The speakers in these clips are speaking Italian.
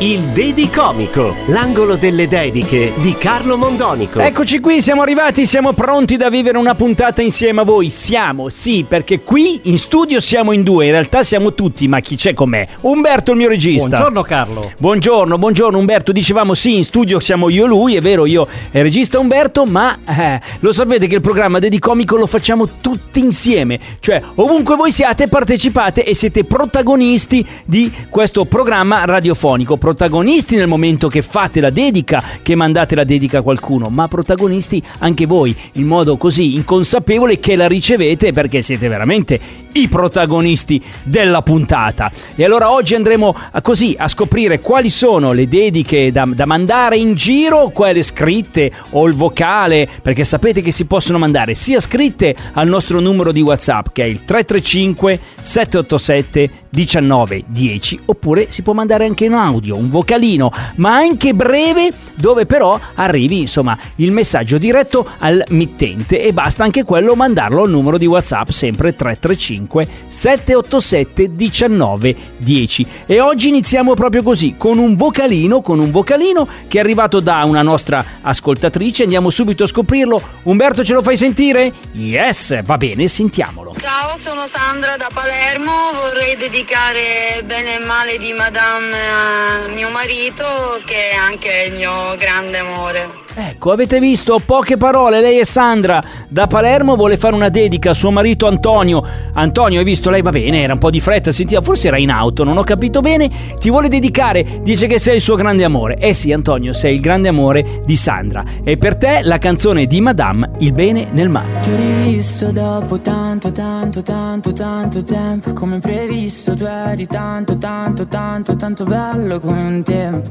Il Dedicomico, l'angolo delle dediche di Carlo Mondonico. Eccoci qui, siamo arrivati, siamo pronti da vivere una puntata insieme a voi. Siamo, sì, perché qui in studio siamo in due, in realtà siamo tutti, ma chi c'è con me? Umberto, il mio regista. Buongiorno Carlo. Buongiorno, buongiorno Umberto. Dicevamo sì, in studio siamo io e lui, è vero, io è il regista Umberto, ma eh, lo sapete che il programma Dedicomico lo facciamo tutti insieme. Cioè, ovunque voi siate, partecipate e siete protagonisti di questo programma radiofonico. Protagonisti nel momento che fate la dedica, che mandate la dedica a qualcuno, ma protagonisti anche voi, in modo così inconsapevole che la ricevete perché siete veramente i protagonisti della puntata. E allora oggi andremo a così a scoprire quali sono le dediche da, da mandare in giro, quelle scritte o il vocale, perché sapete che si possono mandare sia scritte al nostro numero di WhatsApp che è il 335 787 1910 oppure si può mandare anche in audio, un vocalino, ma anche breve dove però arrivi insomma il messaggio diretto al mittente e basta anche quello mandarlo al numero di WhatsApp sempre 335 787 1910 e oggi iniziamo proprio così con un vocalino, con un vocalino che è arrivato da una nostra ascoltatrice, andiamo subito a scoprirlo. Umberto ce lo fai sentire? Yes, va bene, sentiamolo. Ciao, sono Sandra da Palermo, vorrei dedicare bene e male di Madame a mio marito che è anche il mio grande amore. Ecco, avete visto poche parole, lei è Sandra da Palermo, vuole fare una dedica a suo marito Antonio. Antonio, hai visto lei va bene, era un po' di fretta, sentiva, forse era in auto, non ho capito bene. Ti vuole dedicare, dice che sei il suo grande amore. Eh sì, Antonio, sei il grande amore di Sandra. E per te la canzone di Madame, Il bene nel male. Ti ho rivisto dopo tanto, tanto, tanto, tanto tempo. Come previsto, tu eri tanto, tanto, tanto, tanto bello come un tempo.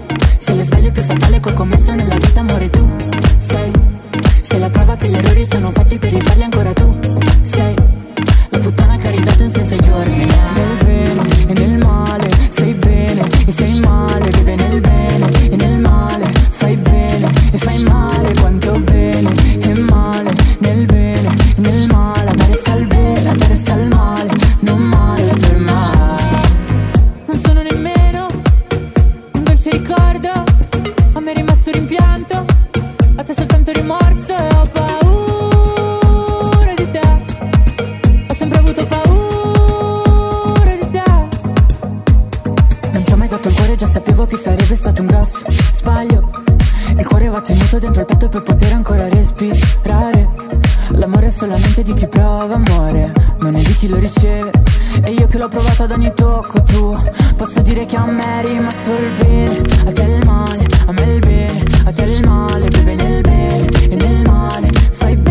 Sei lo sbaglio più fatale che ho commesso nella vita amore tu sei. Sei la prova che gli errori sono fatti per rifarli ancora tu Sei. La puttana che ha ridato un senso ai giorni Nel bene e nel male Sei bene e sei male grosso sbaglio. Il cuore va tenuto dentro il petto per poter ancora respirare. L'amore è solamente di chi prova amore Non è di chi lo riceve. E io che l'ho provato ad ogni tocco tuo Posso dire che a me è rimasto il bene. A te il male, a me il bene. A te il male, vive nel bene. E nel male Fai bene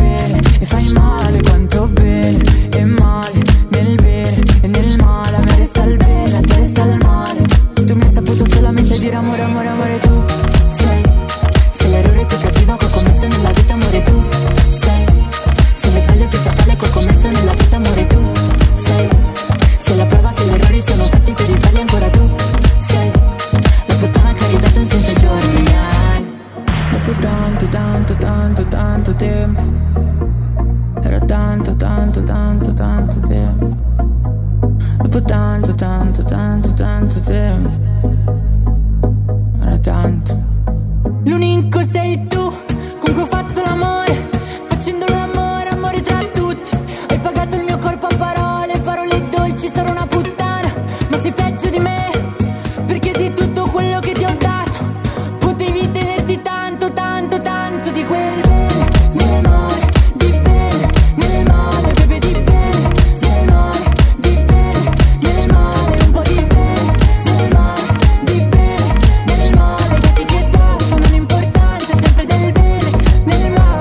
L'unico sei tu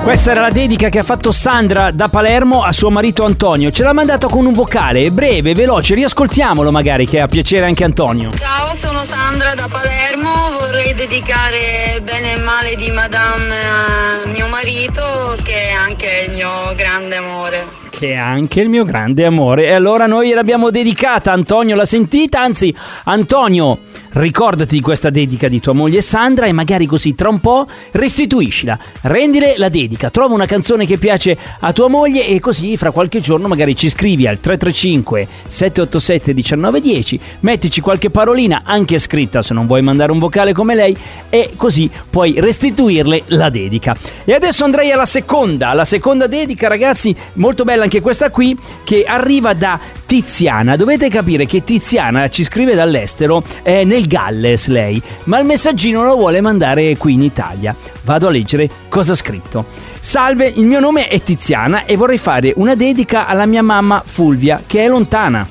questa era la dedica che ha fatto Sandra da Palermo a suo marito Antonio. Ce l'ha mandato con un vocale breve, veloce. Riascoltiamolo magari che ha piacere anche Antonio. Ciao, sono Sandra da Palermo, vorrei dedicare bene e male di Madame a mio marito che è anche il mio grande amore. Che è anche il mio grande amore. E allora noi l'abbiamo dedicata. Antonio l'ha sentita. Anzi, Antonio, ricordati di questa dedica di tua moglie Sandra e magari così tra un po' restituiscila. Rendile la dedica. Trova una canzone che piace a tua moglie e così fra qualche giorno magari ci scrivi al 335 787 1910. Mettici qualche parolina anche scritta se non vuoi mandare un vocale come lei e così puoi restituirle la dedica. E adesso andrei alla seconda, la seconda dedica ragazzi, molto bella anche questa qui che arriva da Tiziana. Dovete capire che Tiziana ci scrive dall'estero, è nel Galles lei, ma il messaggino lo vuole mandare qui in Italia. Vado a leggere cosa ha scritto. Salve, il mio nome è Tiziana e vorrei fare una dedica alla mia mamma Fulvia che è lontana.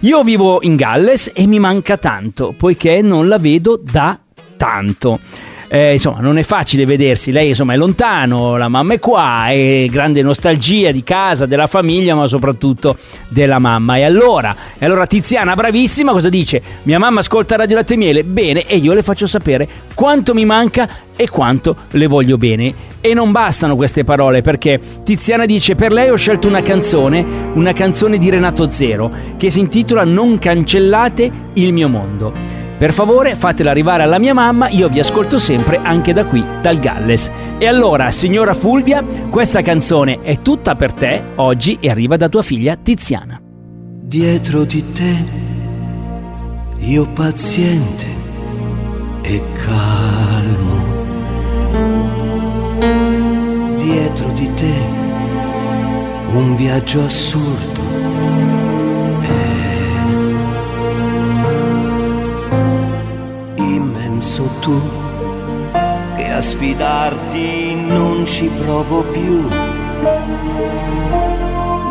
Io vivo in Galles e mi manca tanto, poiché non la vedo da tanto. Eh, insomma, non è facile vedersi. Lei, insomma, è lontano, la mamma è qua, è grande nostalgia di casa, della famiglia, ma soprattutto della mamma. E allora, e allora Tiziana, bravissima, cosa dice? Mia mamma ascolta Radio Latte Miele, bene, e io le faccio sapere quanto mi manca e quanto le voglio bene. E non bastano queste parole perché Tiziana dice per lei ho scelto una canzone, una canzone di Renato Zero, che si intitola Non cancellate il mio mondo. Per favore fatela arrivare alla mia mamma, io vi ascolto sempre anche da qui, dal Galles. E allora, signora Fulvia, questa canzone è tutta per te oggi e arriva da tua figlia Tiziana. Dietro di te, io paziente e calmo. Dietro di te, un viaggio assurdo. Immenso tu che a sfidarti non ci provo più.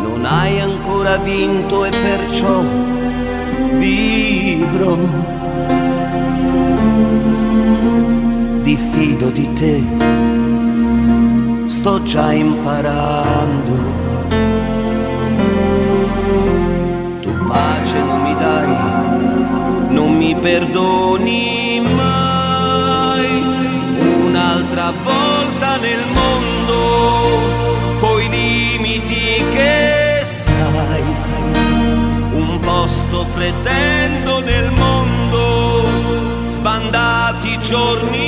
Non hai ancora vinto e perciò vivrò. Diffido di te, sto già imparando. Tu pace non mi dai, non mi perdoni pretendo nel mondo, sbandati giorni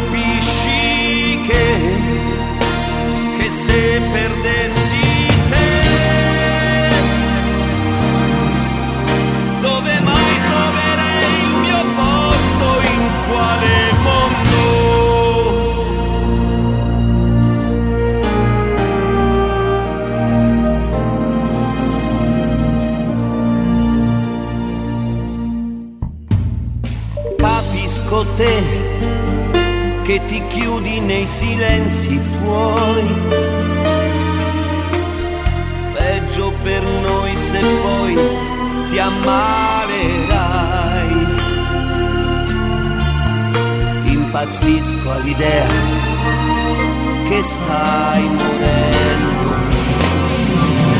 capisci che, che se perdessi te, dove mai troverei il mio posto, in quale mondo? Capisco te che ti chiudi nei silenzi tuoi. Peggio per noi se poi ti ammalerai. Impazzisco all'idea che stai morendo.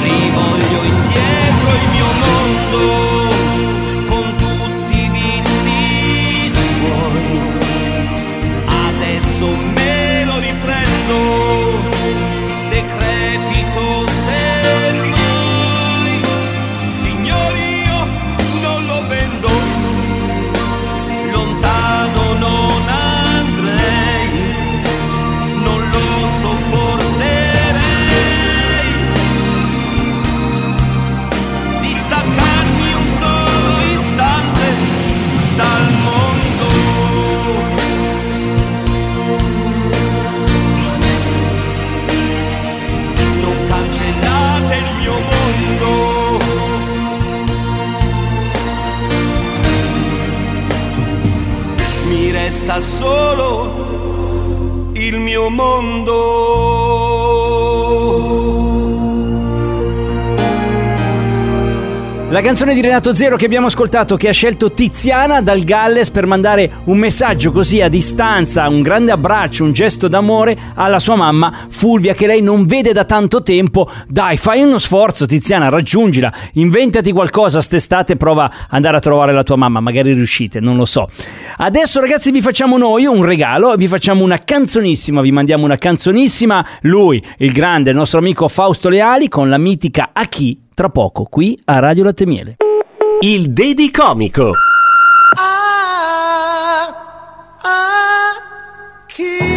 Rivoglio indietro il mio mondo La canzone di Renato Zero che abbiamo ascoltato che ha scelto Tiziana dal Galles per mandare un messaggio così a distanza, un grande abbraccio, un gesto d'amore alla sua mamma Fulvia che lei non vede da tanto tempo. Dai, fai uno sforzo Tiziana, raggiungila, inventati qualcosa st'estate, prova ad andare a trovare la tua mamma, magari riuscite, non lo so. Adesso ragazzi vi facciamo noi un regalo, vi facciamo una canzonissima, vi mandiamo una canzonissima, lui, il grande, il nostro amico Fausto Leali con la mitica A chi tra poco qui a Radio Latte Miele. Il Dedi Comico. sorriderò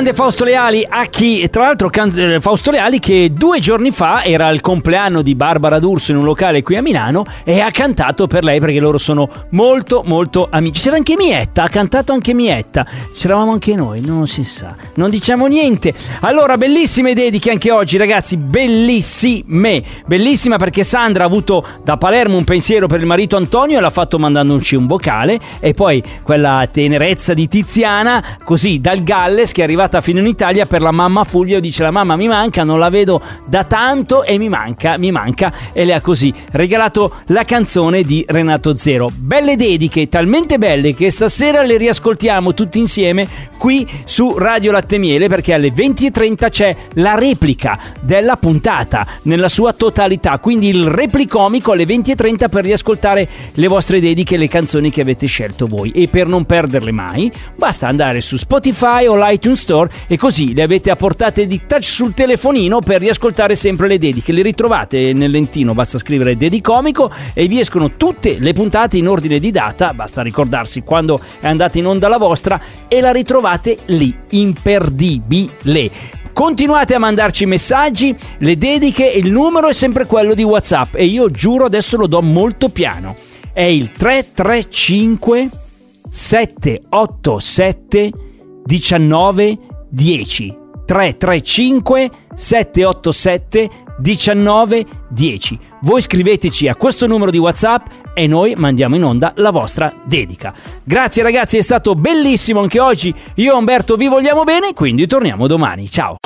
grande Fausto Leali a chi, tra l'altro can- eh, Fausto Leali che due giorni fa era il compleanno di Barbara D'Urso in un locale qui a Milano e ha cantato per lei perché loro sono molto molto amici. C'era anche Mietta, ha cantato anche Mietta. C'eravamo anche noi, non si sa. Non diciamo niente. Allora, bellissime dediche anche oggi ragazzi, bellissime. Bellissima perché Sandra ha avuto da Palermo un pensiero per il marito Antonio e l'ha fatto mandandoci un vocale e poi quella tenerezza di Tiziana così dal Galles che è arrivata fino in Italia per la mamma Fulvio dice la mamma mi manca non la vedo da tanto e mi manca mi manca. E le ha così regalato la canzone di Renato Zero. Belle dediche talmente belle che stasera le riascoltiamo tutti insieme qui su Radio Latte Miele perché alle 20.30 c'è la replica della puntata nella sua totalità. Quindi il replicomico alle 20.30 per riascoltare le vostre dediche le canzoni che avete scelto voi. E per non perderle mai basta andare su Spotify o l'iTunes Store e così le avete a portata di touch sul telefonino per riascoltare sempre le dediche. Le ritrovate nel lentino, basta scrivere Dedicomico e vi escono tutte le puntate in ordine di data, basta ricordarsi quando è andata in onda la vostra e la ritrovate lì, imperdibile. Continuate a mandarci messaggi, le dediche, il numero è sempre quello di WhatsApp e io giuro adesso lo do molto piano. È il 335 787 1910 335 787 1910. Voi scriveteci a questo numero di WhatsApp e noi mandiamo in onda la vostra dedica. Grazie ragazzi, è stato bellissimo anche oggi. Io e Umberto vi vogliamo bene, quindi torniamo domani. Ciao.